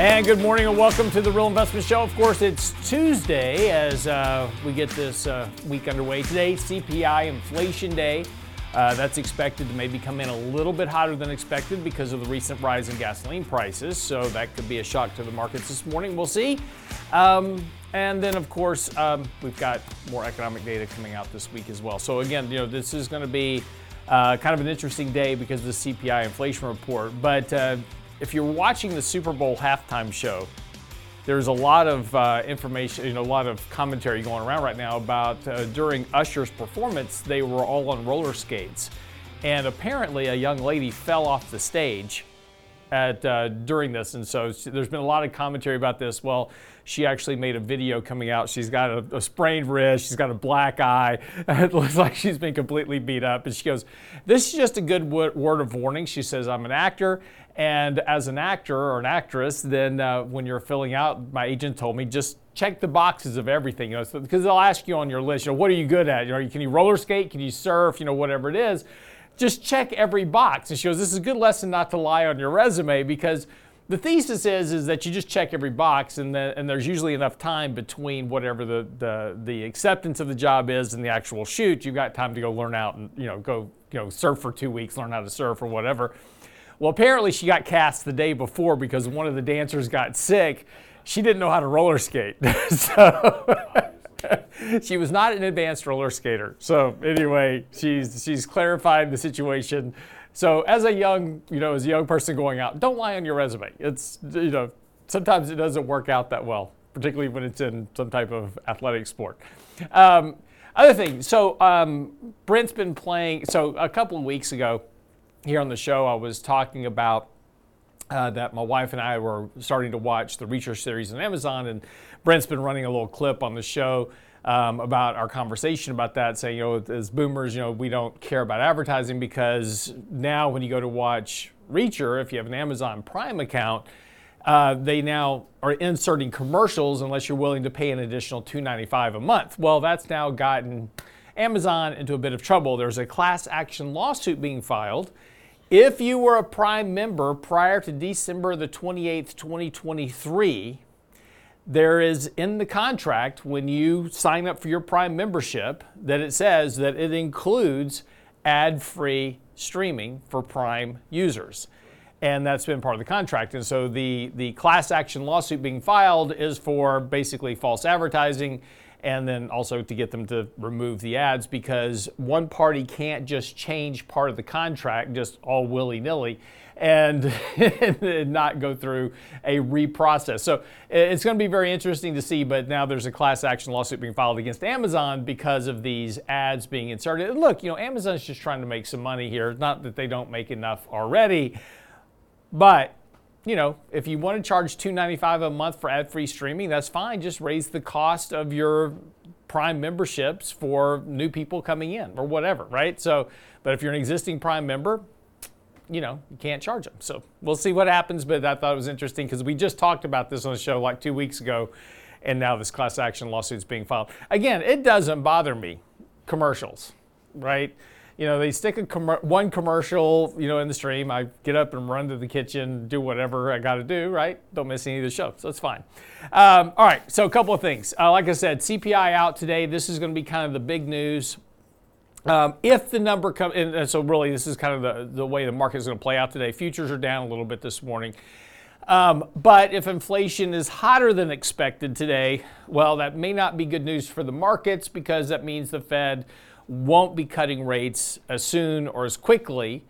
And good morning and welcome to the Real Investment Show. Of course, it's Tuesday as uh, we get this uh, week underway. Today, CPI Inflation Day. Uh, that's expected to maybe come in a little bit hotter than expected because of the recent rise in gasoline prices. So that could be a shock to the markets this morning. We'll see. Um, and then, of course, um, we've got more economic data coming out this week as well. So again, you know, this is going to be uh, kind of an interesting day because of the CPI inflation report. But uh, if you're watching the Super Bowl halftime show, there's a lot of uh, information, you know, a lot of commentary going around right now about uh, during Usher's performance, they were all on roller skates. And apparently, a young lady fell off the stage at uh, during this, and so there's been a lot of commentary about this. Well, she actually made a video coming out. She's got a, a sprained wrist. She's got a black eye. It looks like she's been completely beat up. And she goes, "This is just a good word of warning." She says, "I'm an actor." And as an actor or an actress, then uh, when you're filling out, my agent told me just check the boxes of everything, you know, so, because they'll ask you on your list, you know, what are you good at? You know, can you roller skate? Can you surf? You know, whatever it is, just check every box. And she goes, this is a good lesson not to lie on your resume because the thesis is is that you just check every box and, the, and there's usually enough time between whatever the, the, the acceptance of the job is and the actual shoot. You've got time to go learn out and, you know, go, you know, surf for two weeks, learn how to surf or whatever. Well, apparently she got cast the day before because one of the dancers got sick. She didn't know how to roller skate. so she was not an advanced roller skater. So anyway, she's she's clarified the situation. So as a young, you know, as a young person going out, don't lie on your resume. It's you know, sometimes it doesn't work out that well, particularly when it's in some type of athletic sport. Um, other thing, so um, Brent's been playing. So a couple of weeks ago, here on the show, I was talking about uh, that my wife and I were starting to watch the Reacher series on Amazon, and Brent's been running a little clip on the show um, about our conversation about that, saying, you know, as boomers, you know, we don't care about advertising because now when you go to watch Reacher, if you have an Amazon Prime account, uh, they now are inserting commercials unless you're willing to pay an additional $2.95 a month. Well, that's now gotten Amazon into a bit of trouble. There's a class action lawsuit being filed. If you were a Prime member prior to December the 28th, 2023, there is in the contract when you sign up for your Prime membership that it says that it includes ad free streaming for Prime users. And that's been part of the contract. And so the, the class action lawsuit being filed is for basically false advertising and then also to get them to remove the ads because one party can't just change part of the contract just all willy nilly and, not go through a reprocess. So it's going to be very interesting to see, but now there's a class action lawsuit being filed against Amazon because of these ads being inserted. And look, you know, Amazon's just trying to make some money here. Not that they don't make enough already, but you know, if you want to charge $2.95 a month for ad-free streaming, that's fine. Just raise the cost of your Prime memberships for new people coming in or whatever, right? So, but if you're an existing Prime member, you know, you can't charge them. So we'll see what happens. But I thought it was interesting because we just talked about this on the show like two weeks ago, and now this class action lawsuit is being filed. Again, it doesn't bother me, commercials, right? You know, they stick a com- one commercial, you know, in the stream. I get up and run to the kitchen, do whatever I got to do, right? Don't miss any of the show, so it's fine. Um, all right, so a couple of things. Uh, like I said, CPI out today. This is going to be kind of the big news. Um, if the number comes, and so really this is kind of the, the way the market is going to play out today. Futures are down a little bit this morning. Um, but if inflation is hotter than expected today, well, that may not be good news for the markets because that means the Fed won't be cutting rates as soon or as quickly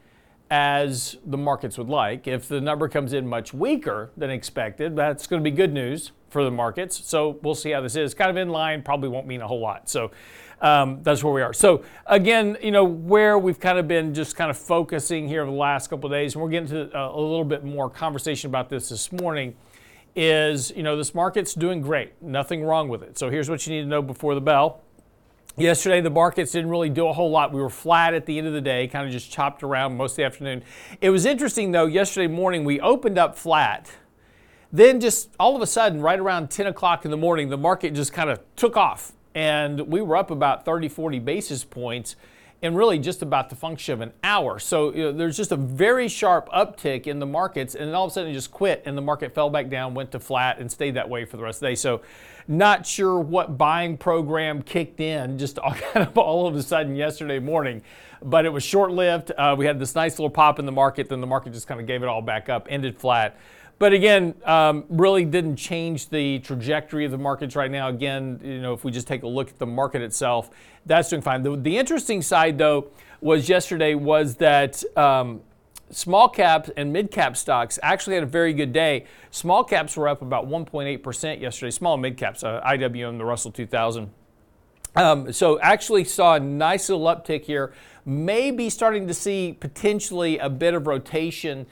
as the markets would like. If the number comes in much weaker than expected, that's going to be good news for the markets. So we'll see how this is. Kind of in line, probably won't mean a whole lot. So um, that's where we are. So again, you know, where we've kind of been just kind of focusing here over the last couple of days, and we're getting to a, a little bit more conversation about this this morning, is, you know, this market's doing great. Nothing wrong with it. So here's what you need to know before the bell Yesterday, the markets didn't really do a whole lot. We were flat at the end of the day, kind of just chopped around most of the afternoon. It was interesting, though, yesterday morning we opened up flat. Then, just all of a sudden, right around 10 o'clock in the morning, the market just kind of took off. And we were up about 30, 40 basis points in really just about the function of an hour. So you know, there's just a very sharp uptick in the markets, and then all of a sudden it just quit, and the market fell back down, went to flat, and stayed that way for the rest of the day. So not sure what buying program kicked in just all, kind of all of a sudden yesterday morning, but it was short lived. Uh, we had this nice little pop in the market, then the market just kind of gave it all back up, ended flat. But again, um, really didn't change the trajectory of the markets right now. Again, you know, if we just take a look at the market itself, that's doing fine. The, the interesting side, though, was yesterday was that um, small cap and mid cap stocks actually had a very good day. Small caps were up about 1.8% yesterday. Small mid caps, uh, IWM, the Russell 2000. Um, so actually saw a nice little uptick here. Maybe starting to see potentially a bit of rotation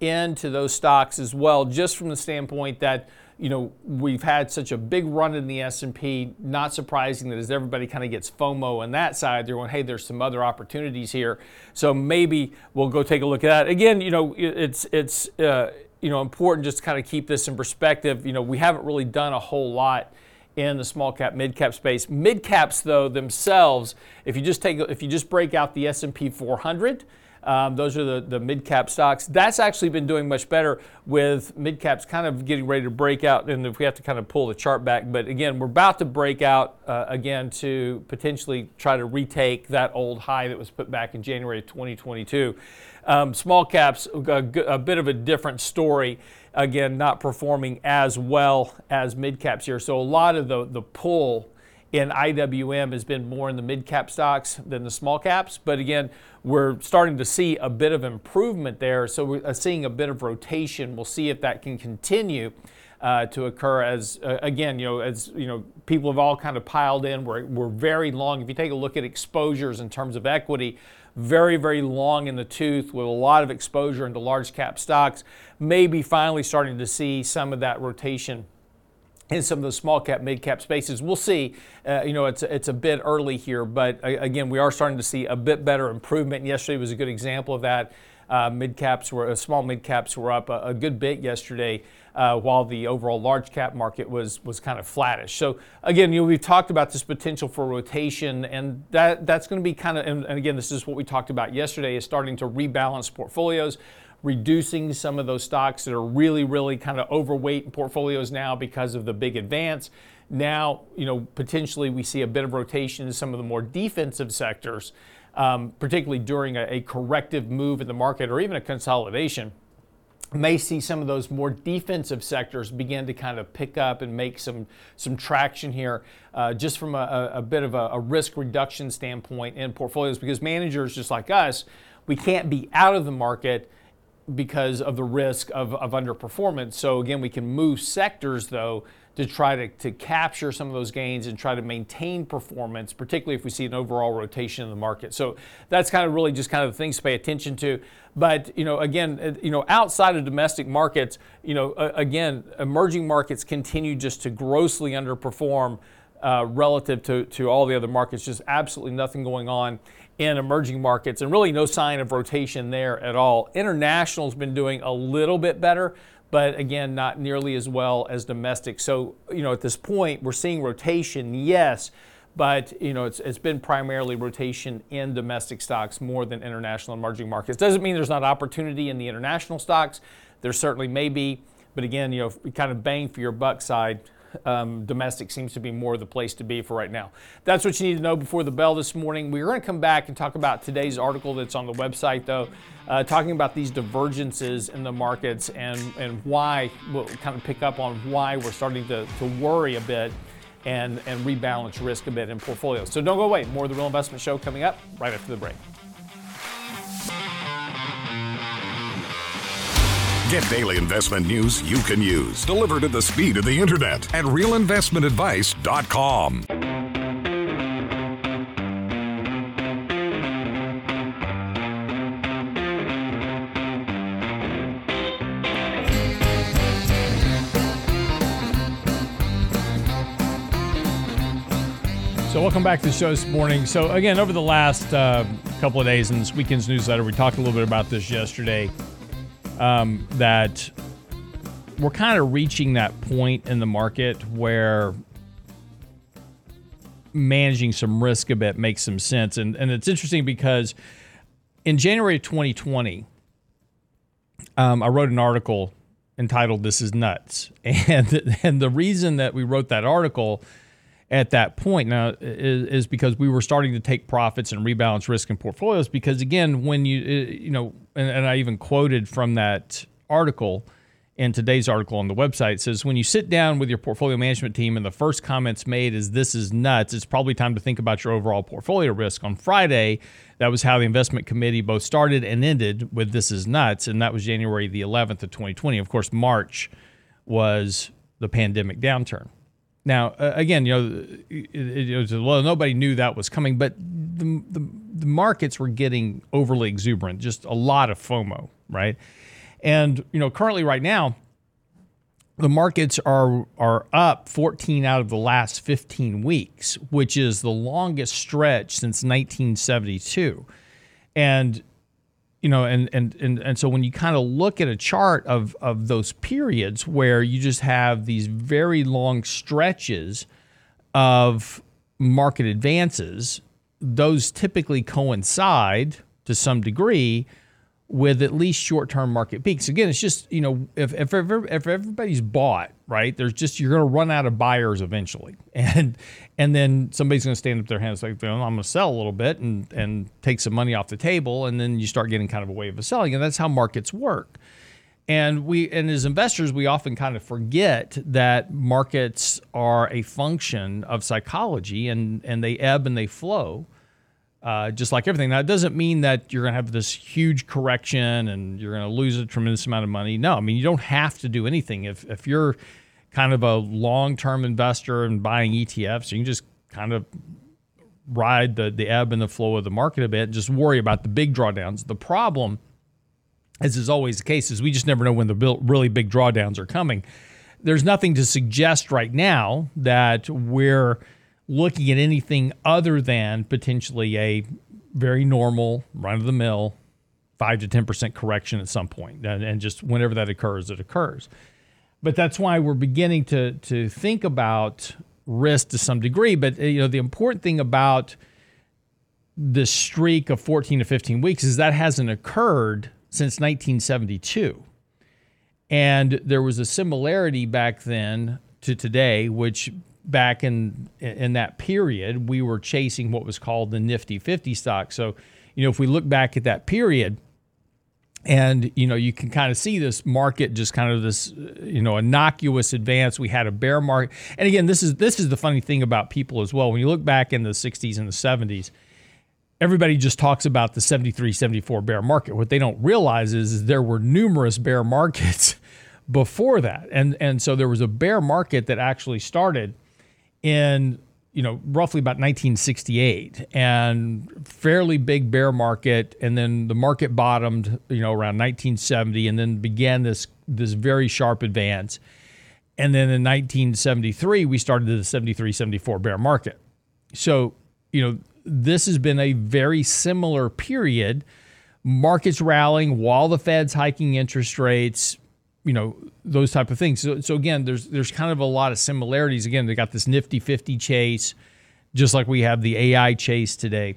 into those stocks as well, just from the standpoint that you know we've had such a big run in the S&P. Not surprising that as everybody kind of gets FOMO on that side, they're going, hey, there's some other opportunities here. So maybe we'll go take a look at that. Again, you know, it's it's uh, you know important just to kind of keep this in perspective. You know, we haven't really done a whole lot in the small cap mid cap space mid caps though themselves if you just take if you just break out the s&p 400 um, those are the, the mid cap stocks. That's actually been doing much better with mid caps kind of getting ready to break out. And if we have to kind of pull the chart back, but again, we're about to break out uh, again to potentially try to retake that old high that was put back in January of 2022. Um, small caps, a, a bit of a different story again, not performing as well as mid caps here. So a lot of the, the pull in IWM has been more in the mid cap stocks than the small caps. But again, we're starting to see a bit of improvement there. So we're uh, seeing a bit of rotation. We'll see if that can continue. Uh, to occur as uh, again you know as you know people have all kind of piled in we're, we're very long if you take a look at exposures in terms of equity very very long in the tooth with a lot of exposure into large cap stocks maybe finally starting to see some of that rotation in some of the small cap, mid cap spaces. We'll see. Uh, you know, it's it's a bit early here, but uh, again, we are starting to see a bit better improvement. Yesterday was a good example of that. Uh, mid caps were uh, small mid caps were up a, a good bit yesterday, uh, while the overall large cap market was was kind of flattish. So again, you know, we've talked about this potential for rotation, and that that's going to be kind of and, and again, this is what we talked about yesterday is starting to rebalance portfolios reducing some of those stocks that are really, really kind of overweight in portfolios now because of the big advance. Now, you know, potentially we see a bit of rotation in some of the more defensive sectors, um, particularly during a, a corrective move in the market or even a consolidation may see some of those more defensive sectors begin to kind of pick up and make some some traction here, uh, just from a, a, bit of a, a, risk reduction standpoint in portfolios. Because managers, just like us, we can't be out of the market because of the risk of, of underperformance. So again, we can move sectors though to try to, to capture some of those gains and try to maintain performance, particularly if we see an overall rotation in the market. So that's kind of really just kind of the things to pay attention to. But you know, again, uh, you know, outside of domestic markets, you know, again, emerging markets continue just to grossly underperform uh, relative to, to all the other markets. Just absolutely nothing going on in emerging markets and really no sign of rotation there at all. International's been doing a little bit better, but again, not nearly as well as domestic. So, you know, at this point, we're seeing rotation, yes, but you know, it's, it's been primarily rotation in domestic stocks more than international emerging markets. Doesn't mean there's not opportunity in the international stocks. There certainly may be, but again, you know, kind of bang for your buck side um, domestic seems to be more the place to be for right now. That's what you need to know before the bell this morning. We're going to come back and talk about today's article that's on the website, though, uh, talking about these divergences in the markets and, and why we'll kind of pick up on why we're starting to, to worry a bit and, and rebalance risk a bit in portfolios. So don't go away. More of the Real Investment Show coming up right after the break. Get daily investment news you can use, delivered at the speed of the internet at realinvestmentadvice.com. So welcome back to the show this morning. So, again, over the last uh, couple of days in this weekend's newsletter, we talked a little bit about this yesterday. Um, that we're kind of reaching that point in the market where managing some risk a bit makes some sense. And, and it's interesting because in January of 2020, um, I wrote an article entitled "This Is Nuts," and and the reason that we wrote that article at that point. Now is, is, because we were starting to take profits and rebalance risk in portfolios. Because again, when you you know, and, and I even quoted from that article in today's article on the website says when you sit down with your portfolio management team and the first comments made is this is nuts it's probably time to think about your overall portfolio risk. On friday that was how the investment committee both started and ended with this is nuts and that was january the 11th of 2020 of course march was the pandemic downturn now uh, again you know it, it was, well nobody knew that was coming but the, the, the markets were getting overly exuberant just a lot of fomo right and you know, currently right now, the markets are are up 14 out of the last 15 weeks, which is the longest stretch since 1972. And you know, and and and and so when you kind of look at a chart of of those periods where you just have these very long stretches of market advances, those typically coincide to some degree with at least short-term market peaks. Again, it's just you know if if, if everybody's bought right, there's just you're going to run out of buyers eventually, and and then somebody's going to stand up their hands like I'm going to sell a little bit and and take some money off the table, and then you start getting kind of a wave of selling, and that's how markets work. And we and as investors, we often kind of forget that markets are a function of psychology, and and they ebb and they flow uh, just like everything. Now, it doesn't mean that you're going to have this huge correction and you're going to lose a tremendous amount of money. No, I mean, you don't have to do anything. If, if you're kind of a long term investor and buying ETFs, you can just kind of ride the, the ebb and the flow of the market a bit and just worry about the big drawdowns. The problem, as is always the case, is we just never know when the really big drawdowns are coming. There's nothing to suggest right now that we're looking at anything other than potentially a very normal, run of the mill, five to 10% correction at some. And, and just whenever that occurs, it occurs. But that's why we're beginning to, to think about risk to some degree. But you know, the important thing about this streak of 14 to 15 weeks is that hasn't occurred since 1972. And there was a similarity back then to today, which back in in that period, we were chasing what was called the Nifty 50 stock. So, you know, if we look back at that period, and you know, you can kind of see this market just kind of this, you know, innocuous advance. We had a bear market, and again, this is this is the funny thing about people as well. When you look back in the 60s and the 70s, everybody just talks about the 73, 74 bear market. What they don't realize is, is there were numerous bear markets before that, and and so there was a bear market that actually started in you know roughly about 1968 and fairly big bear market and then the market bottomed you know around 1970 and then began this this very sharp advance. And then in 1973 we started the 73 74 bear market. So you know this has been a very similar period. Markets rallying while the fed's hiking interest rates you know those type of things. So, so again, there's there's kind of a lot of similarities. Again, they got this nifty 50 chase, just like we have the AI chase today.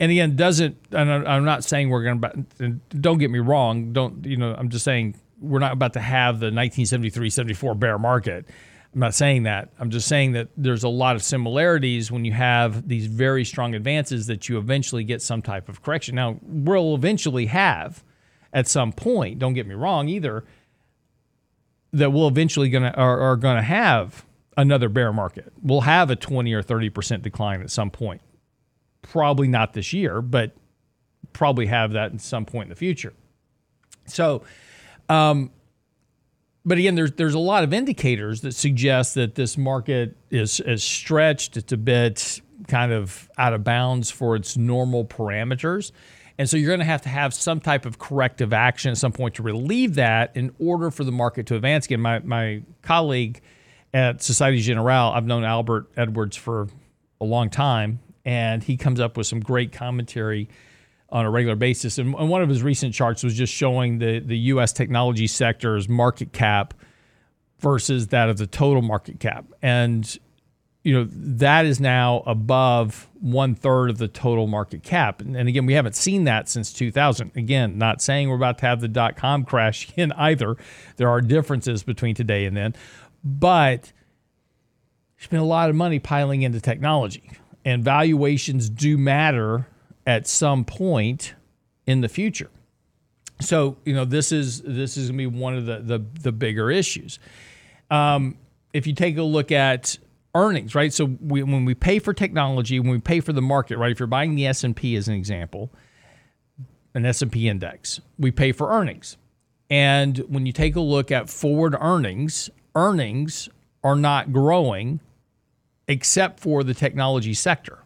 And again, doesn't and I'm not saying we're going to. Don't get me wrong. Don't you know? I'm just saying we're not about to have the 1973-74 bear market. I'm not saying that. I'm just saying that there's a lot of similarities when you have these very strong advances that you eventually get some type of correction. Now, we'll eventually have at some point. Don't get me wrong either that we'll eventually gonna are, are to have another bear market. We'll have a 20 or 30 percent decline at some point. Probably not this year, but probably have that at some point in the future. So, um, but again, there's there's a lot of indicators that suggest that this market is is stretched. It's a bit kind of out of bounds for its normal parameters. And so you're going to have to have some type of corrective action at some point to relieve that in order for the market to advance again. My, my colleague at Societe Generale, I've known Albert Edwards for a long time, and he comes up with some great commentary on a regular basis. And, and one of his recent charts was just showing the the U.S. technology sector's market cap versus that of the total market cap, and you know that is now above one third of the total market cap. And, again we haven't seen that since 2000 again not saying we're about to have the dot-com crash in either. There are differences between today and then. But there's been a lot of money piling into technology and valuations do matter at some point in the future. So you know this is this is going to be one of the the, the bigger issues. Um, if you take a look at earnings, right? So we, when we pay for technology, when we pay for the market, right? If you're buying the S&P as an example, an S&P index, we pay for earnings. And when you take a look at forward earnings, earnings are not growing except for the technology sector.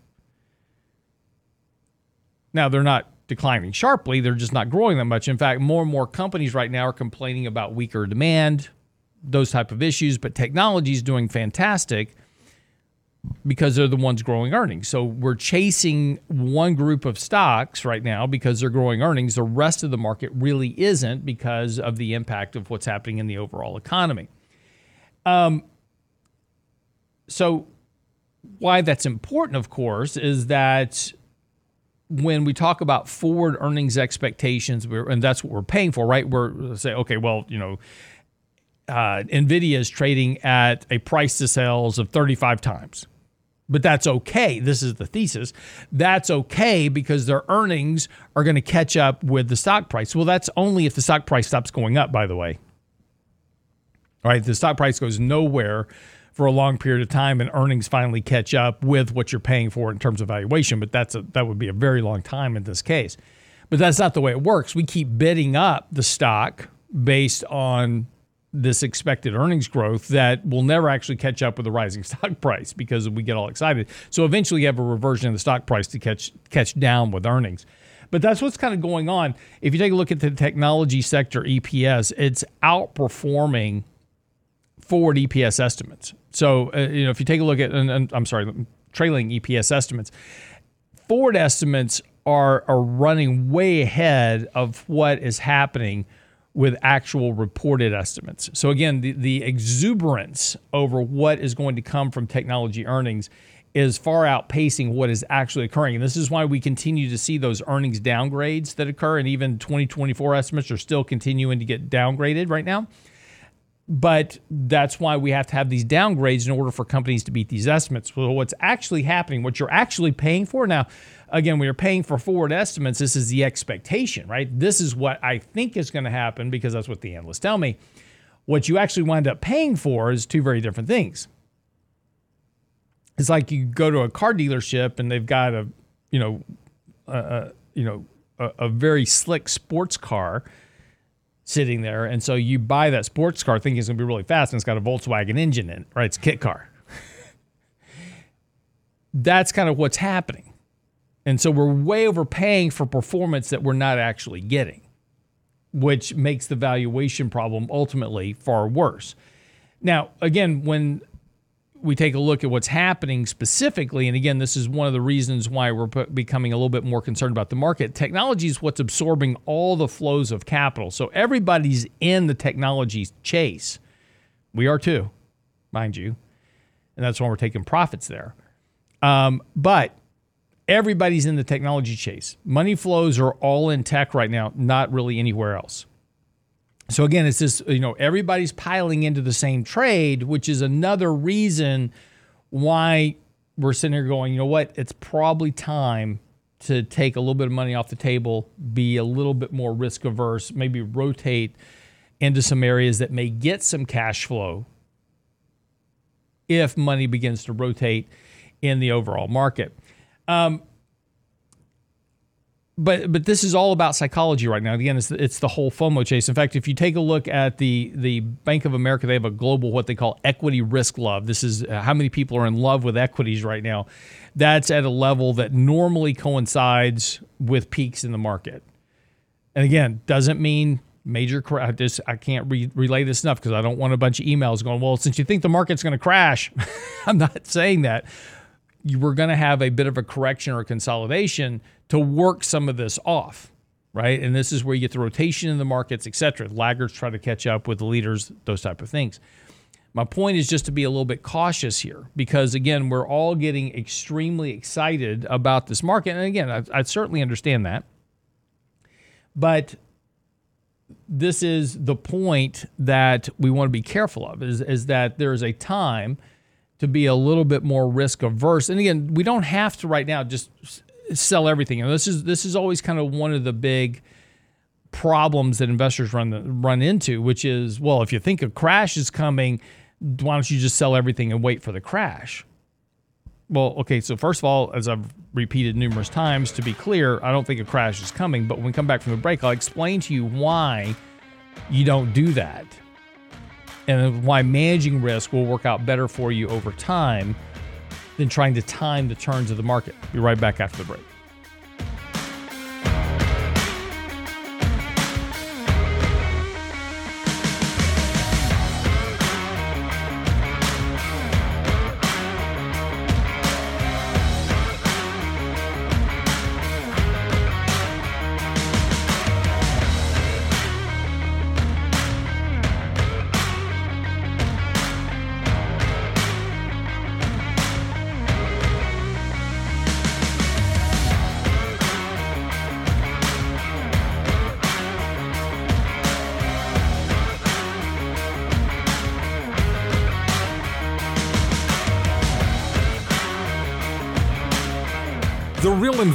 Now, they're not declining sharply, they're just not growing that much. In fact, more and more companies right now are complaining about weaker demand, those type of issues, but technology is doing fantastic because they're the ones growing earnings. So we're chasing one group of stocks right now because they're growing earnings. The rest of the market really isn't because of the impact of what's happening in the overall economy. Um, so, why that's important, of course, is that when we talk about forward earnings expectations, and that's what we're paying for, right? We're say, okay, well, you know, uh, Nvidia is trading at a price to sales of 35 times but that's okay. This is the thesis. That's okay because their earnings are going to catch up with the stock price. Well, that's only if the stock price stops going up, by the way. All right, the stock price goes nowhere for a long period of time and earnings finally catch up with what you're paying for in terms of valuation, but that's a, that would be a very long time in this case. But that's not the way it works. We keep bidding up the stock based on this expected earnings growth that will never actually catch up with the rising stock price because we get all excited. So eventually you have a reversion in the stock price to catch catch down with earnings. But that's what's kind of going on. If you take a look at the technology sector EPS, it's outperforming forward EPS estimates. So, uh, you know, if you take a look at, and, and I'm sorry, trailing EPS estimates, forward estimates are, are running way ahead of what is happening with actual reported estimates. So again, the, the exuberance over what is going to come from technology earnings is far outpacing what is actually occurring. And this is why we continue to see those earnings downgrades that occur. And even 2024 estimates are still continuing to get downgraded right now. But that's why we have to have these downgrades in order for companies to beat these estimates. So, what's actually happening, what you're actually paying for now, again, when you're paying for forward estimates, this is the expectation, right? This is what I think is going to happen because that's what the analysts tell me. What you actually wind up paying for is two very different things. It's like you go to a car dealership and they've got a, you know, a you know, a, a very slick sports car sitting there. And so you buy that sports car thinking it's going to be really fast and it's got a Volkswagen engine in it, right? It's a kit car. That's kind of what's happening. And so we're way overpaying for performance that we're not actually getting, which makes the valuation problem ultimately far worse. Now, again, when we take a look at what's happening specifically, and again, this is one of the reasons why we're becoming a little bit more concerned about the market. Technology is what's absorbing all the flows of capital. So everybody's in the technology chase. We are too, mind you. And that's why we're taking profits there. Um, but everybody's in the technology chase. Money flows are all in tech right now, not really anywhere else. So again, it's this, you know, everybody's piling into the same trade, which is another reason why we're sitting here going, you know what, it's probably time to take a little bit of money off the table, be a little bit more risk averse, maybe rotate into some areas that may get some cash flow if money begins to rotate in the overall market. Um, but but this is all about psychology right now. Again, it's it's the whole FOMO chase. In fact, if you take a look at the the Bank of America, they have a global what they call equity risk love. This is uh, how many people are in love with equities right now. That's at a level that normally coincides with peaks in the market. And again, doesn't mean major crash. I can't re- relay this enough because I don't want a bunch of emails going. Well, since you think the market's going to crash, I'm not saying that you were going to have a bit of a correction or consolidation to work some of this off, right? And this is where you get the rotation in the markets, et cetera. Laggards try to catch up with the leaders, those type of things. My point is just to be a little bit cautious here because, again, we're all getting extremely excited about this market. And again, I, I certainly understand that. But this is the point that we want to be careful of is, is that there is a time to be a little bit more risk averse. And again, we don't have to right now just sell everything. And this is this is always kind of one of the big problems that investors run run into, which is, well, if you think a crash is coming, why don't you just sell everything and wait for the crash? Well, okay, so first of all, as I've repeated numerous times, to be clear, I don't think a crash is coming, but when we come back from the break, I'll explain to you why you don't do that and why managing risk will work out better for you over time than trying to time the turns of the market. Be right back after the break.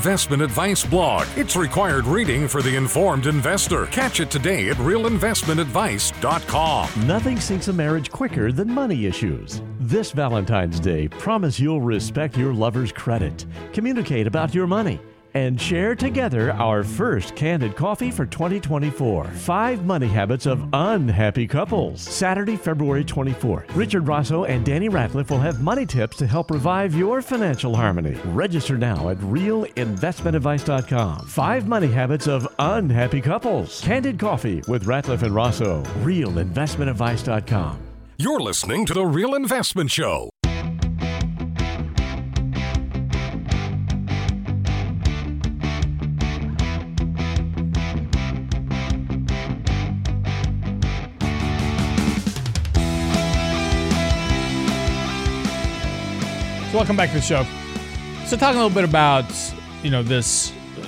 Investment Advice blog. It's required reading for the informed investor. Catch it today at realinvestmentadvice.com. Nothing sinks a marriage quicker than money issues. This Valentine's Day, promise you'll respect your lover's credit, communicate about your money, and share together our first candid coffee for 2024. Five money habits of unhappy couples. Saturday, February 24th. Richard Rosso and Danny Ratliff will have money tips to help revive your financial harmony. Register now at realinvestmentadvice.com. Five money habits of unhappy couples. Candid coffee with Ratliff and Rosso. Realinvestmentadvice.com. You're listening to The Real Investment Show. So welcome back to the show. So talking a little bit about you know this uh,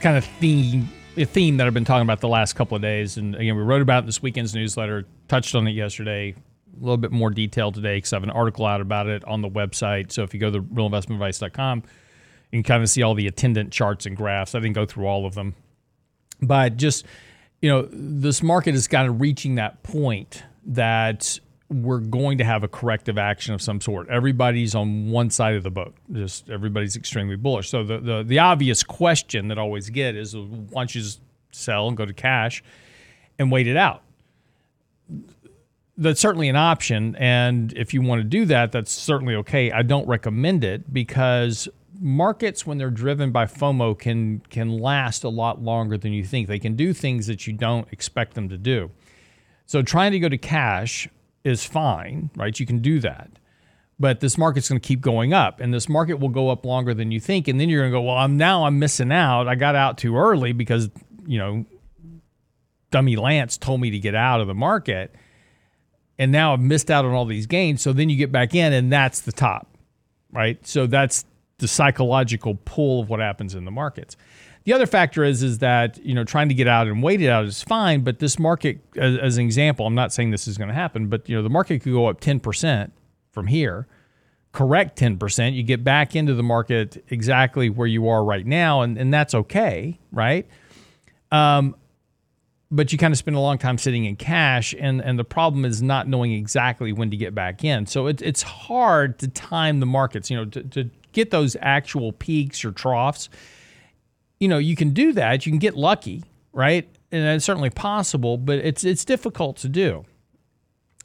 kind of theme theme that I've been talking about the last couple of days, and again we wrote about this weekend's newsletter, touched on it yesterday, a little bit more detail today because I have an article out about it on the website. So if you go to realinvestmentadvice.com, you can kind of see all the attendant charts and graphs. I didn't go through all of them, but just you know this market is kind of reaching that point that we're going to have a corrective action of some sort. Everybody's on one side of the boat. Just everybody's extremely bullish. So the the, the obvious question that I always get is why don't you just sell and go to cash and wait it out? That's certainly an option. And if you want to do that, that's certainly okay. I don't recommend it because markets when they're driven by FOMO can can last a lot longer than you think. They can do things that you don't expect them to do. So trying to go to cash is fine, right? You can do that. But this market's going to keep going up, and this market will go up longer than you think. And then you're going to go, well, I'm now I'm missing out. I got out too early because you know, dummy Lance told me to get out of the market, and now I've missed out on all these gains. So then you get back in, and that's the top, right? So that's the psychological pull of what happens in the markets. The other factor is is that you know trying to get out and wait it out is fine, but this market, as, as an example, I'm not saying this is going to happen, but you know the market could go up 10 percent from here, correct 10 percent, you get back into the market exactly where you are right now, and and that's okay, right? Um, but you kind of spend a long time sitting in cash, and and the problem is not knowing exactly when to get back in. So it, it's hard to time the markets, you know, to, to get those actual peaks or troughs you know, you can do that. You can get lucky, right? And it's certainly possible, but it's it's difficult to do.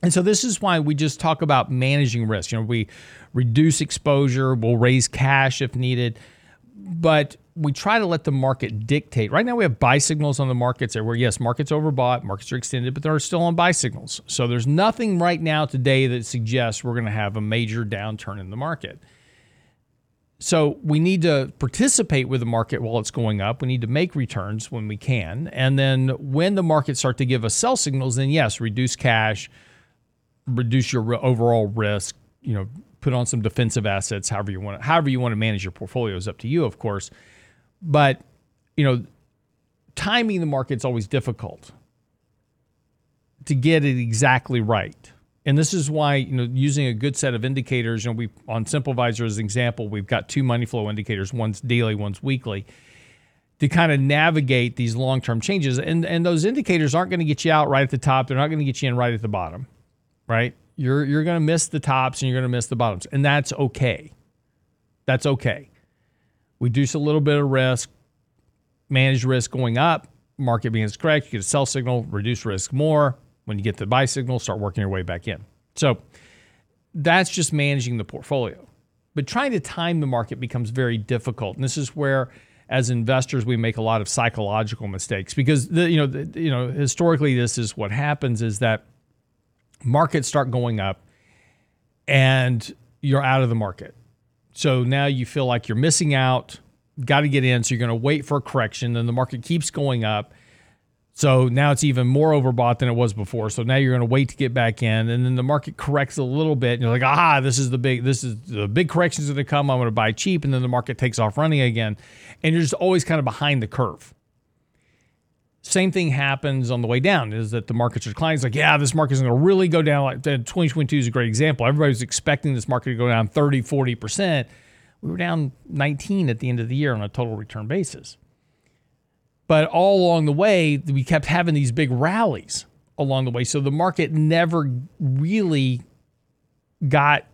And so this is why we just talk about managing risk. You know, we reduce exposure, we'll raise cash if needed, but we try to let the market dictate. Right now, we have buy signals on the markets where, yes, markets overbought, markets are extended, but they're still on buy signals. So there's nothing right now today that suggests we're going to have a major downturn in the market. So we need to participate with the market while it's going up. We need to make returns when we can. And then when the markets start to give us sell signals, then yes, reduce cash, reduce your overall risk, you know, put on some defensive assets, however you want to, however you want to manage your portfolio is up to you, of course. But, you know, timing the market's always difficult to get it exactly right. And this is why, you know, using a good set of indicators, you know, we on SimpleVisor as an example, we've got two money flow indicators, one's daily, one's weekly, to kind of navigate these long-term changes. And and those indicators aren't going to get you out right at the top. They're not going to get you in right at the bottom. Right? You're you're going to miss the tops and you're going to miss the bottoms. And that's okay. That's okay. Reduce a little bit of risk, manage risk going up, market being correct, you get a sell signal, reduce risk more when you get the buy signal, start working your way back in. So that's just managing the portfolio. But trying to time the market becomes very difficult. And this is where as investors we make a lot of psychological mistakes because the, you know the, you know historically this is what happens is that markets start going up and you're out of the market. So now you feel like you're missing out, got to get in so you're going to wait for a correction then the market keeps going up so now it's even more overbought than it was before. So now you're going to wait to get back in, and then the market corrects a little bit, and you're like, ah, this is the big, this is the big corrections going to come. I'm going to buy cheap, and then the market takes off running again, and you're just always kind of behind the curve. Same thing happens on the way down is that the markets are declining. It's like, yeah, this market is going to really go down. Like 2022 is a great example. Everybody was expecting this market to go down 30, 40%. We were down 19 at the end of the year on a total return basis. But all along the way, we kept having these big rallies along the way. So the market never really got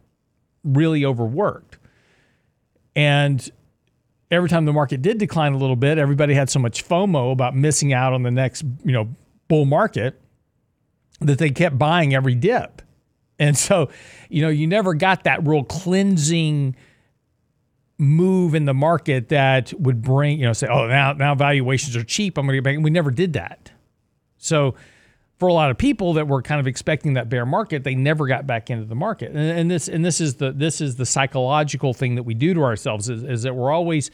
really overworked. And every time the market did decline a little bit, everybody had so much FOMO about missing out on the next, you know, bull market that they kept buying every dip. And so, you know, you never got that real cleansing move in the market that would bring, you know, say, oh, now now valuations are cheap. I'm going to get back. And we never did that. So for a lot of people that were kind of expecting that bear market, they never got back into the market. And, and this and this is the this is the psychological thing that we do to ourselves is, is that we're always,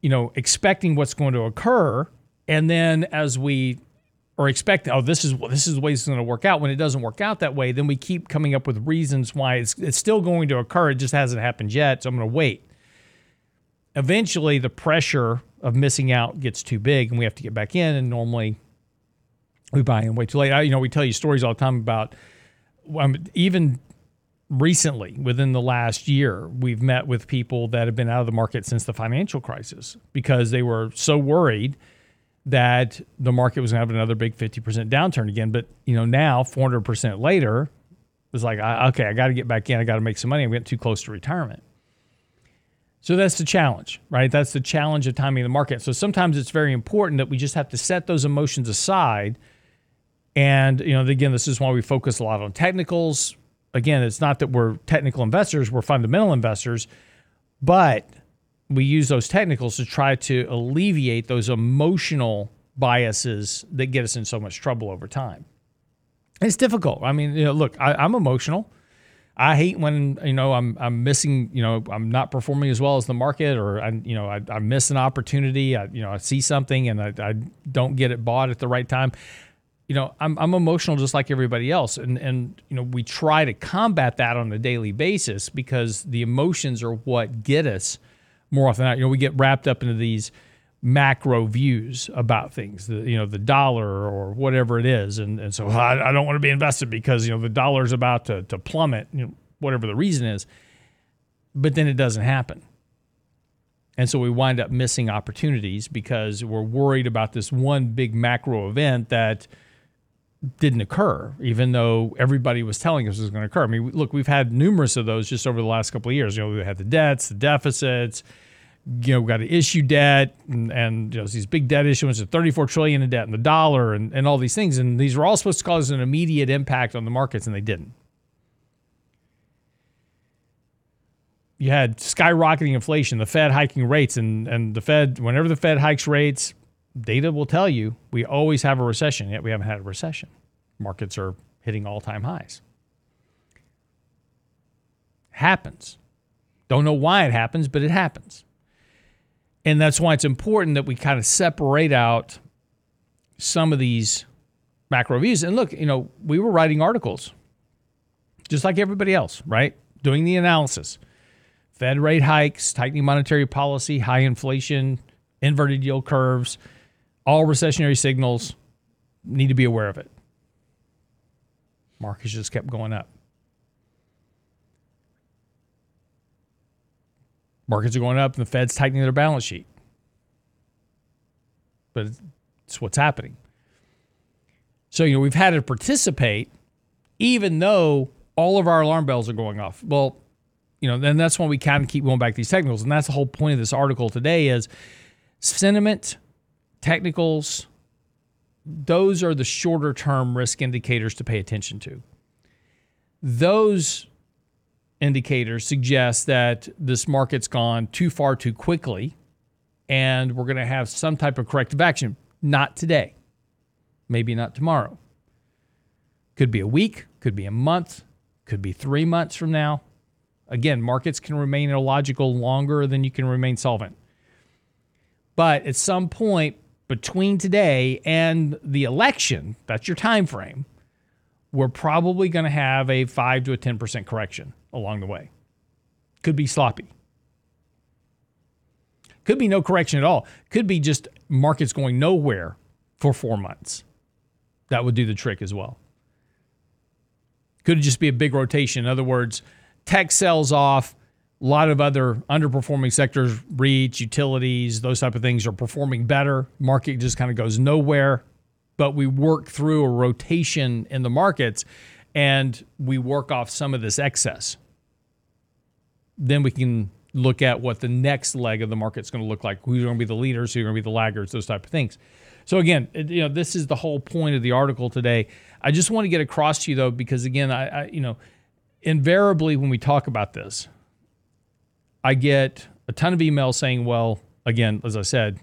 you know, expecting what's going to occur, and then as we are expecting, oh, this is this is the way it's going to work out. When it doesn't work out that way, then we keep coming up with reasons why it's it's still going to occur. It just hasn't happened yet. So I'm going to wait eventually the pressure of missing out gets too big and we have to get back in and normally we buy in way too late. I, you know, we tell you stories all the time about um, even recently within the last year, we've met with people that have been out of the market since the financial crisis because they were so worried that the market was going to have another big 50% downturn again. But, you know, now 400% later, it's like, okay, I got to get back in. I got to make some money. I'm getting too close to retirement. So that's the challenge, right? That's the challenge of timing the market. So sometimes it's very important that we just have to set those emotions aside. And, you know, again, this is why we focus a lot on technicals. Again, it's not that we're technical investors, we're fundamental investors, but we use those technicals to try to alleviate those emotional biases that get us in so much trouble over time. It's difficult. I mean, you know, look, I, I'm emotional. I hate when you know I'm I'm missing you know I'm not performing as well as the market or I you know I, I miss an opportunity. I you know I see something and I, I don't get it bought at the right time. You know I'm I'm emotional just like everybody else. And and you know we try to combat that on a daily basis because the emotions are what get us more often than not. You know we get wrapped up into these macro views about things, the you know the dollar or whatever it is, and and so I, I don't want to be invested because you know the dollar is about to to plummet, you know, whatever the reason is, but then it doesn't happen, and so we wind up missing opportunities because we're worried about this one big macro event that didn't occur, even though everybody was telling us it was going to occur. I mean, look, we've had numerous of those just over the last couple of years. You know, we had the debts, the deficits you know, got to issue debt and, and you know, these big debt issuance of 34 trillion in debt and the dollar and, and all these things. And these were all supposed to cause an immediate impact on the markets, and they didn't. you had skyrocketing inflation, the Fed hiking rates, and and the Fed, whenever the Fed hikes rates, data will tell you we always have a recession. Yet we haven't had a recession. Markets are hitting all time highs. Happens. Don't know why it happens, but it happens. And that's why it's important that we kind of separate out some of these macro views. And look, you know, we were writing articles just like everybody else, right? Doing the analysis. Fed rate hikes, tightening monetary policy, high inflation, inverted yield curves, all recessionary signals. Need to be aware of it. Markets just kept going up. Markets are going up and the Fed's tightening their balance sheet. But it's what's happening. So, you know, we've had to participate even though all of our alarm bells are going off. Well, you know, then that's when we kind of keep going back to these technicals. And that's the whole point of this article today is sentiment, technicals, those are the shorter term risk indicators to pay attention to. Those indicators suggest that this market's gone too far too quickly and we're going to have some type of corrective action. Not today, maybe not tomorrow. Could be a week, could be a month, could be three months from now. Again, markets can remain illogical longer than you can remain solvent. But at some point between today and the election, that's your time frame, we're probably going to have a 5 to a 10% correction along the way. Could be sloppy. Could be no correction at all. Could be just markets going nowhere for 4 months. That would do the trick as well. Could just be a big rotation. In other words, tech sells off, a lot of other underperforming sectors, REITs, utilities, those type of things are performing better. Market just kind of goes nowhere, but we work through a rotation in the markets and we work off some of this excess. Then we can look at what the next leg of the market's going to look like. Who's going to be the leaders? Who's going to be the laggards? Those type of things. So again, you know, this is the whole point of the article today. I just want to get across to you though, because again, I, I you know, invariably when we talk about this, I get a ton of emails saying, well, again, as I said,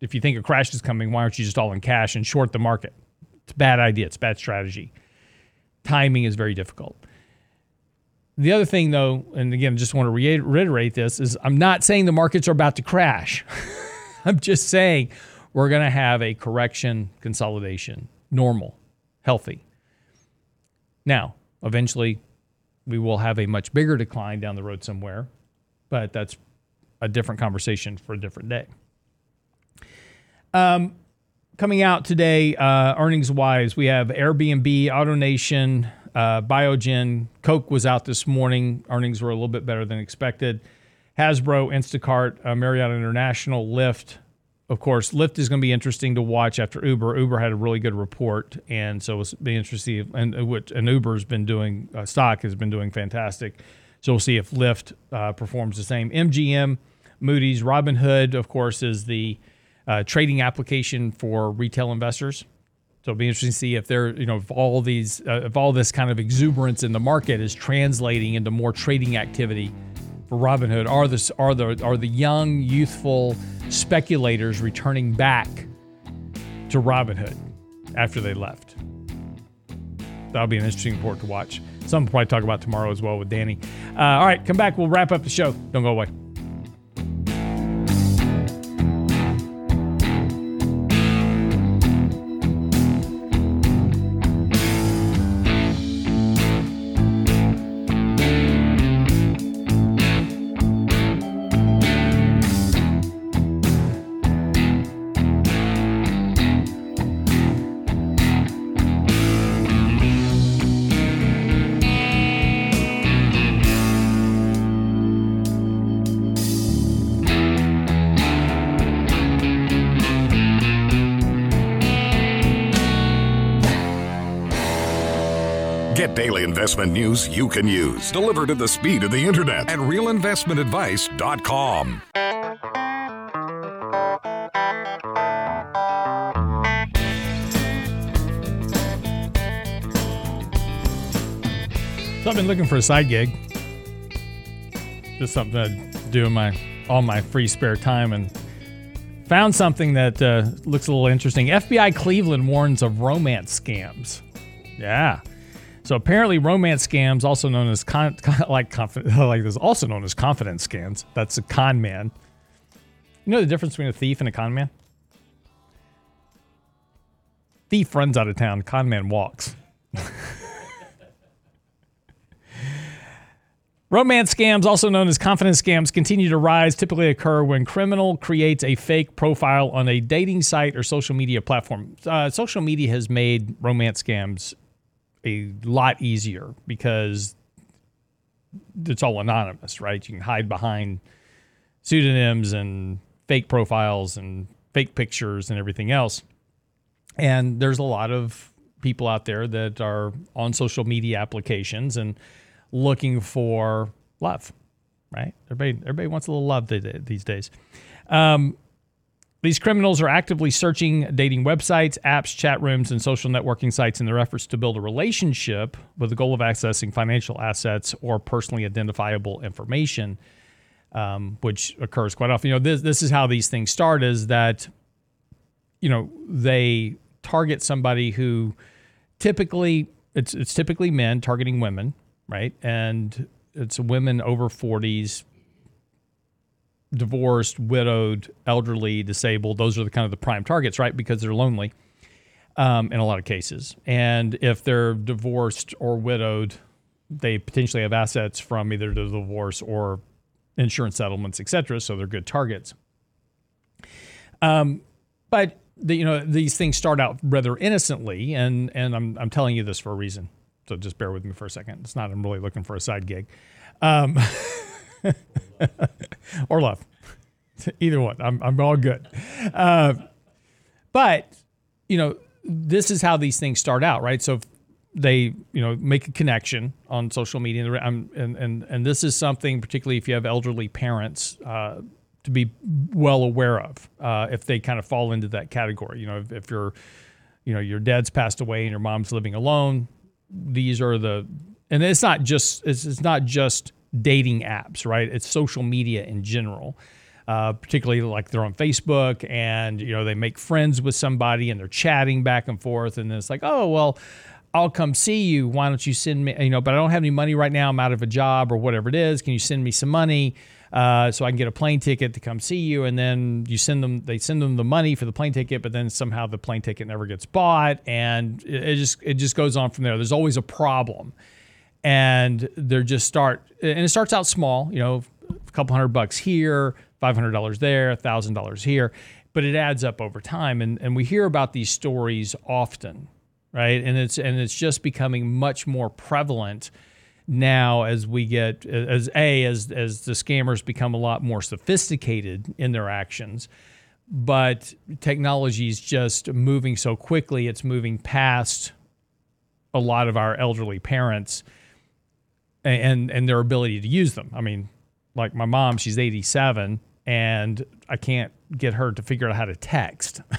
if you think a crash is coming, why aren't you just all in cash and short the market? It's a bad idea. It's bad strategy. Timing is very difficult. The other thing, though, and again, I just want to reiterate this, is I'm not saying the markets are about to crash. I'm just saying we're going to have a correction, consolidation, normal, healthy. Now, eventually, we will have a much bigger decline down the road somewhere, but that's a different conversation for a different day. Um, coming out today, uh, earnings wise, we have Airbnb, AutoNation, uh, Biogen, Coke was out this morning. Earnings were a little bit better than expected. Hasbro, Instacart, uh, Marriott International, Lyft, of course, Lyft is going to be interesting to watch after Uber. Uber had a really good report, and so it's be interesting. And uh, which and Uber's been doing uh, stock has been doing fantastic. So we'll see if Lyft uh, performs the same. MGM, Moody's, Robinhood, of course, is the uh, trading application for retail investors. So it'll be interesting to see if they're, you know, if all these, uh, if all this kind of exuberance in the market is translating into more trading activity for Robinhood are the are the are the young youthful speculators returning back to Robinhood after they left. That'll be an interesting report to watch. Some we'll probably talk about tomorrow as well with Danny. Uh, all right, come back. We'll wrap up the show. Don't go away. News you can use, delivered at the speed of the internet at realinvestmentadvice.com. So I've been looking for a side gig. just something I do in my all my free spare time, and found something that uh, looks a little interesting. FBI Cleveland warns of romance scams. Yeah. So apparently, romance scams, also known as con, con like like this, also known as confidence scams. That's a con man. You know the difference between a thief and a con man? Thief runs out of town. Con man walks. Romance scams, also known as confidence scams, continue to rise, typically occur when criminal creates a fake profile on a dating site or social media platform. Uh, social media has made romance scams a lot easier because it's all anonymous, right? You can hide behind pseudonyms and fake profiles and fake pictures and everything else. And there's a lot of people out there that are on social media applications and looking for love, right? Everybody, everybody wants a little love these days. Um, these criminals are actively searching dating websites, apps, chat rooms, and social networking sites in their efforts to build a relationship with the goal of accessing financial assets or personally identifiable information, um, which occurs quite often. You know, this this is how these things start: is that you know they target somebody who typically it's it's typically men targeting women right? And it's women over 40s, divorced, widowed, elderly, disabled. Those are the kind of the prime targets, right? Because they're lonely um, in a lot of cases. And if they're divorced or widowed, they potentially have assets from either the divorce or insurance settlements, et cetera. So they're good targets. Um, but the, you know these things start out rather innocently, and and I'm I'm telling you this for a reason so just bear with me for a second. It's not I'm really looking for a side gig, um, or love, either one. I'm I'm all good. Uh, but you know, this is how these things start out, right? So they you know make a connection on social media, and and and this is something particularly if you have elderly parents. Uh, to be well aware of uh, if they kind of fall into that category. You know, if, if you're, you know, your dad's passed away and your mom's living alone, these are the and it's not just it's, it's not just dating apps right it's social media in general uh, particularly like they're on facebook and you know they make friends with somebody and they're chatting back and forth and then it's like oh well I'll come see you. Why don't you send me, you know, but I don't have any money right now. I'm out of a job or whatever it is. Can you send me some money? uh, so I can get a plane ticket to come see you. And then you send them, they send them the money for the plane ticket, but then somehow the plane ticket never gets bought, and it, it just it just goes on from there. There's always a problem, and they're just start, and it starts out small, you know, a couple hundred bucks here, five hundred dollars there, thousand dollars here, but it adds up over time, and and we hear about these stories often, right? And it's and it's just becoming much more prevalent now as we get as a as as the scammers become a lot more sophisticated in their actions but technology is just moving so quickly it's moving past a lot of our elderly parents and and their ability to use them. I mean like my mom she's 87 and i can't get her to figure out how to text.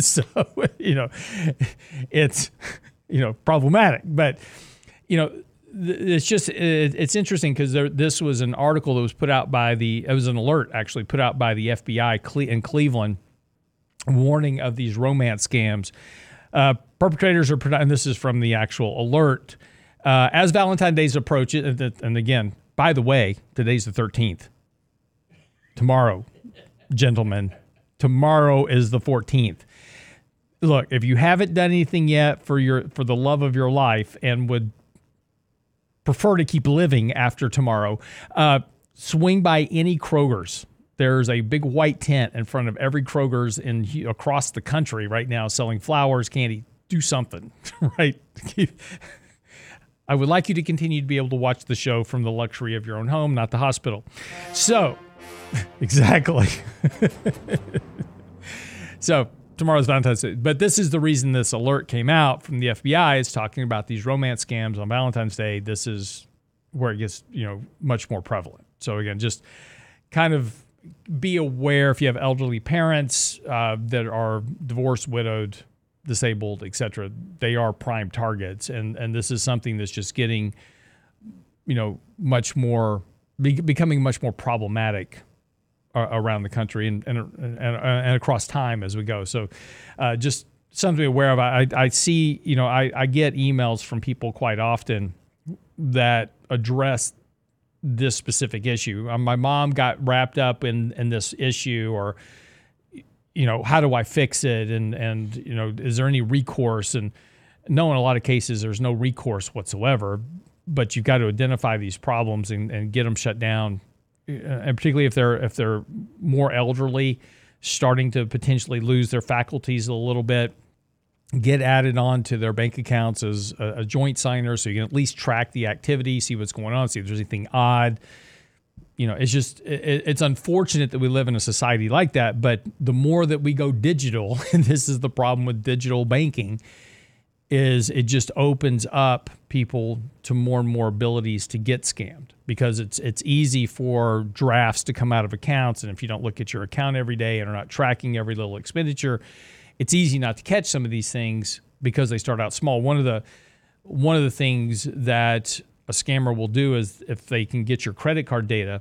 So you know it's you know problematic. But you know it's just it's interesting because this was an article that was put out by the it was an alert actually put out by the FBI in Cleveland warning of these romance scams. Uh, perpetrators are and this is from the actual alert uh, as Valentine's Day approaches and again by the way today's the 13th tomorrow gentlemen tomorrow is the 14th look if you haven't done anything yet for your for the love of your life and would prefer to keep living after tomorrow, uh, swing by any Kroger's. There's a big white tent in front of every Kroger's in across the country right now selling flowers, candy. Do something, right? I would like you to continue to be able to watch the show from the luxury of your own home, not the hospital. So, exactly. so, tomorrow's Valentine's Day. But this is the reason this alert came out from the FBI is talking about these romance scams on Valentine's Day. This is where it gets, you know, much more prevalent. So again, just kind of be aware if you have elderly parents uh, that are divorced, widowed, disabled, etc. They are prime targets, and and this is something that's just getting, you know, much more be, becoming much more problematic uh, around the country and, and, and, and, across time as we go. So uh, just something to be aware of. I, I see, you know, I, I get emails from people quite often that address this specific issue. Um, my mom got wrapped up in, in this issue or, you know, how do I fix it? And, and, you know, is there any recourse? And no, in a lot of cases, there's no recourse whatsoever, but you've got to identify these problems and, and get them shut down. Uh, and particularly if they're, if they're more elderly, starting to potentially lose their faculties a little bit, get added on to their bank accounts as a, a, joint signer so you can at least track the activity, see what's going on, see if there's anything odd. You know, it's just, it, it's unfortunate that we live in a society like that. But the more that we go digital, and this is the problem with digital banking, is it just opens up people to more and more abilities to get scammed because it's it's easy for drafts to come out of accounts and if you don't look at your account every day and are not tracking every little expenditure it's easy not to catch some of these things because they start out small. One of the one of the things that a scammer will do is if they can get your credit card data,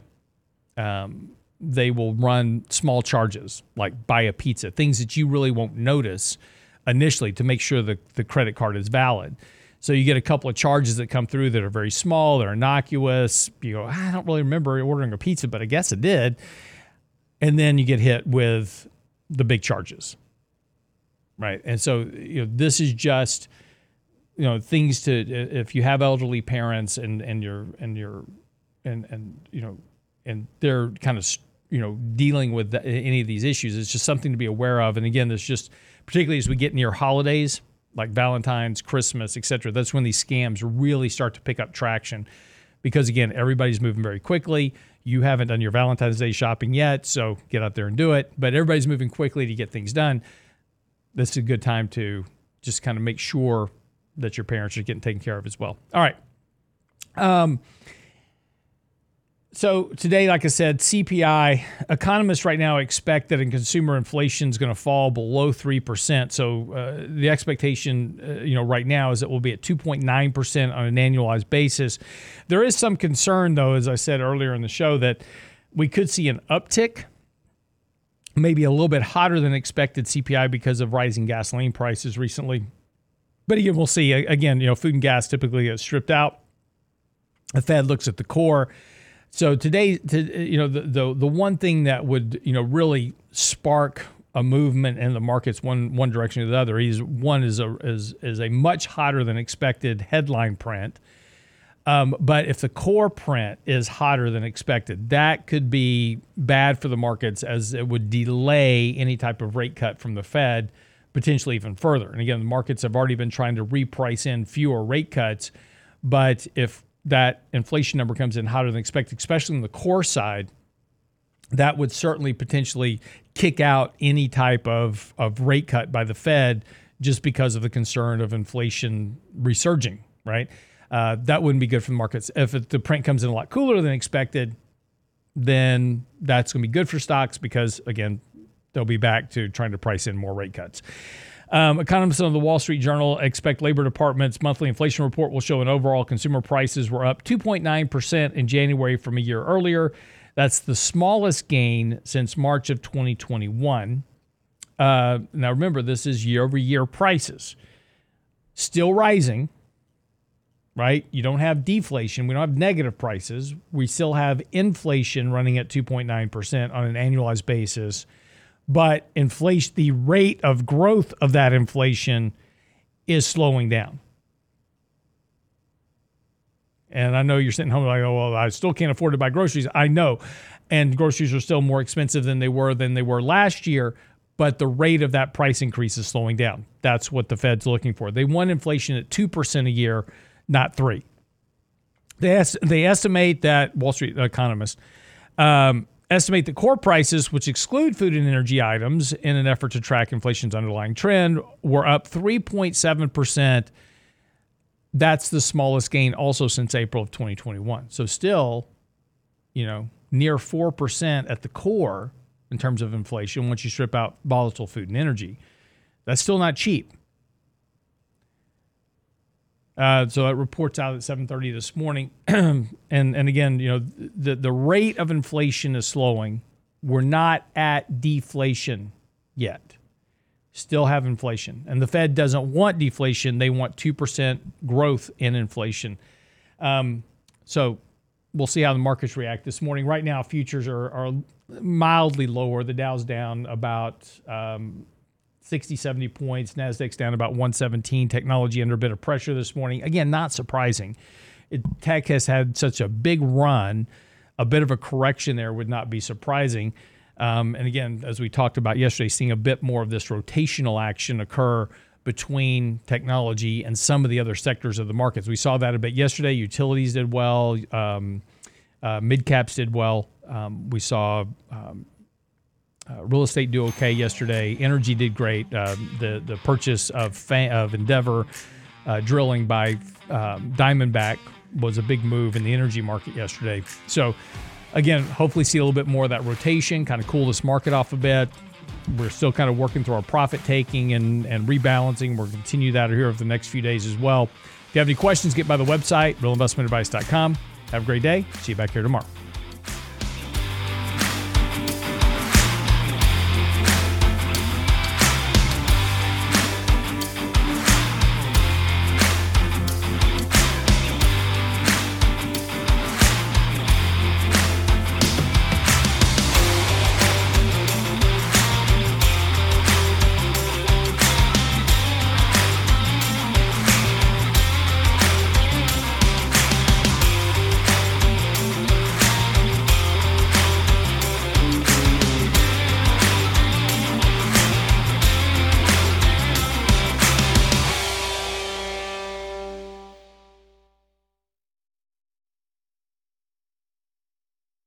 um, they will run small charges like buy a pizza, things that you really won't notice initially to make sure the, the credit card is valid. So you get a couple of charges that come through that are very small, they're innocuous. You go, I don't really remember ordering a pizza, but I guess I did. And then you get hit with the big charges right? And so you know, this is just you know things to if you have elderly parents and and you're and you're and and you know and they're kind of you know dealing with the, any of these issues it's just something to be aware of. And again there's just particularly as we get near holidays like valentine's christmas etc that's when these scams really start to pick up traction. Because again everybody's moving very quickly. You haven't done your valentine's day shopping yet so get out there and do it. But everybody's moving quickly to get things done. This is a good time to just kind of make sure that your parents are getting taken care of as well. All right. Um, so today, like I said, CPI economists right now expect that in consumer inflation is going to fall below three percent. So uh, the expectation, uh, you know, right now is that we'll be at two point nine percent on an annualized basis. There is some concern, though, as I said earlier in the show, that we could see an uptick maybe a little bit hotter than expected CPI because of rising gasoline prices recently. But again, we'll see. Again, you know, food and gas typically gets stripped out. The Fed looks at the core. So today, to, you know, the, the the one thing that would you know really spark a movement in the markets one one direction or the other is one is a is is a much hotter than expected headline print um, but if the core print is hotter than expected, that could be bad for the markets as it would delay any type of rate cut from the Fed, potentially even further. And again, the markets have already been trying to reprice in fewer rate cuts. But if that inflation number comes in hotter than expected, especially on the core side, that would certainly potentially kick out any type of, of rate cut by the Fed just because of the concern of inflation resurging, right? uh, that wouldn't be good for the markets. If it, the print comes in a lot cooler than expected, then that's going to be good for stocks because, again, they'll be back to trying to price in more rate cuts. Um, economists on the Wall Street Journal expect Labor Department's monthly inflation report will show an overall consumer prices were up 2.9% in January from a year earlier. That's the smallest gain since March of 2021. Uh, now, remember, this is year over year prices. Still rising, right? You don't have deflation. We don't have negative prices. We still have inflation running at 2.9% on an annualized basis. But inflation, the rate of growth of that inflation is slowing down. And I know you're sitting home like, oh, well, I still can't afford to buy groceries. I know. And groceries are still more expensive than they were than they were last year, but the rate of that price increase is slowing down. That's what the Fed's looking for. They want inflation at 2% a year not three. They, est- they estimate that Wall Street economists um, estimate that core prices, which exclude food and energy items, in an effort to track inflation's underlying trend, were up 3.7%. That's the smallest gain also since April of 2021. So still, you know, near 4% at the core in terms of inflation once you strip out volatile food and energy. That's still not cheap. Uh, so it reports out at 7:30 this morning, and and again, you know, the the rate of inflation is slowing. We're not at deflation yet. Still have inflation, and the Fed doesn't want deflation. They want two percent growth in inflation. Um, so we'll see how the markets react this morning. Right now, futures are, are mildly lower. The Dow's down about um, 60, 70 points. Nasdaq's down about 117. Technology under a bit of pressure this morning. Again, not surprising. It, tech has had such a big run. A bit of a correction there would not be surprising. Um, and again, as we talked about yesterday, seeing a bit more of this rotational action occur between technology and some of the other sectors of the markets. We saw that a bit yesterday. Utilities did well. Um, uh, mid caps did well. Um, we saw um, uh, real estate do okay yesterday. Energy did great. Uh, the the purchase of fa- of Endeavor uh, drilling by um, Diamondback was a big move in the energy market yesterday. So again, hopefully see a little bit more of that rotation, kind of cool this market off a bit. We're still kind of working through our profit taking and, and rebalancing. We'll continue that here over the next few days as well. If you have any questions, get by the website, realinvestmentadvice.com. Have a great day. See you back here tomorrow.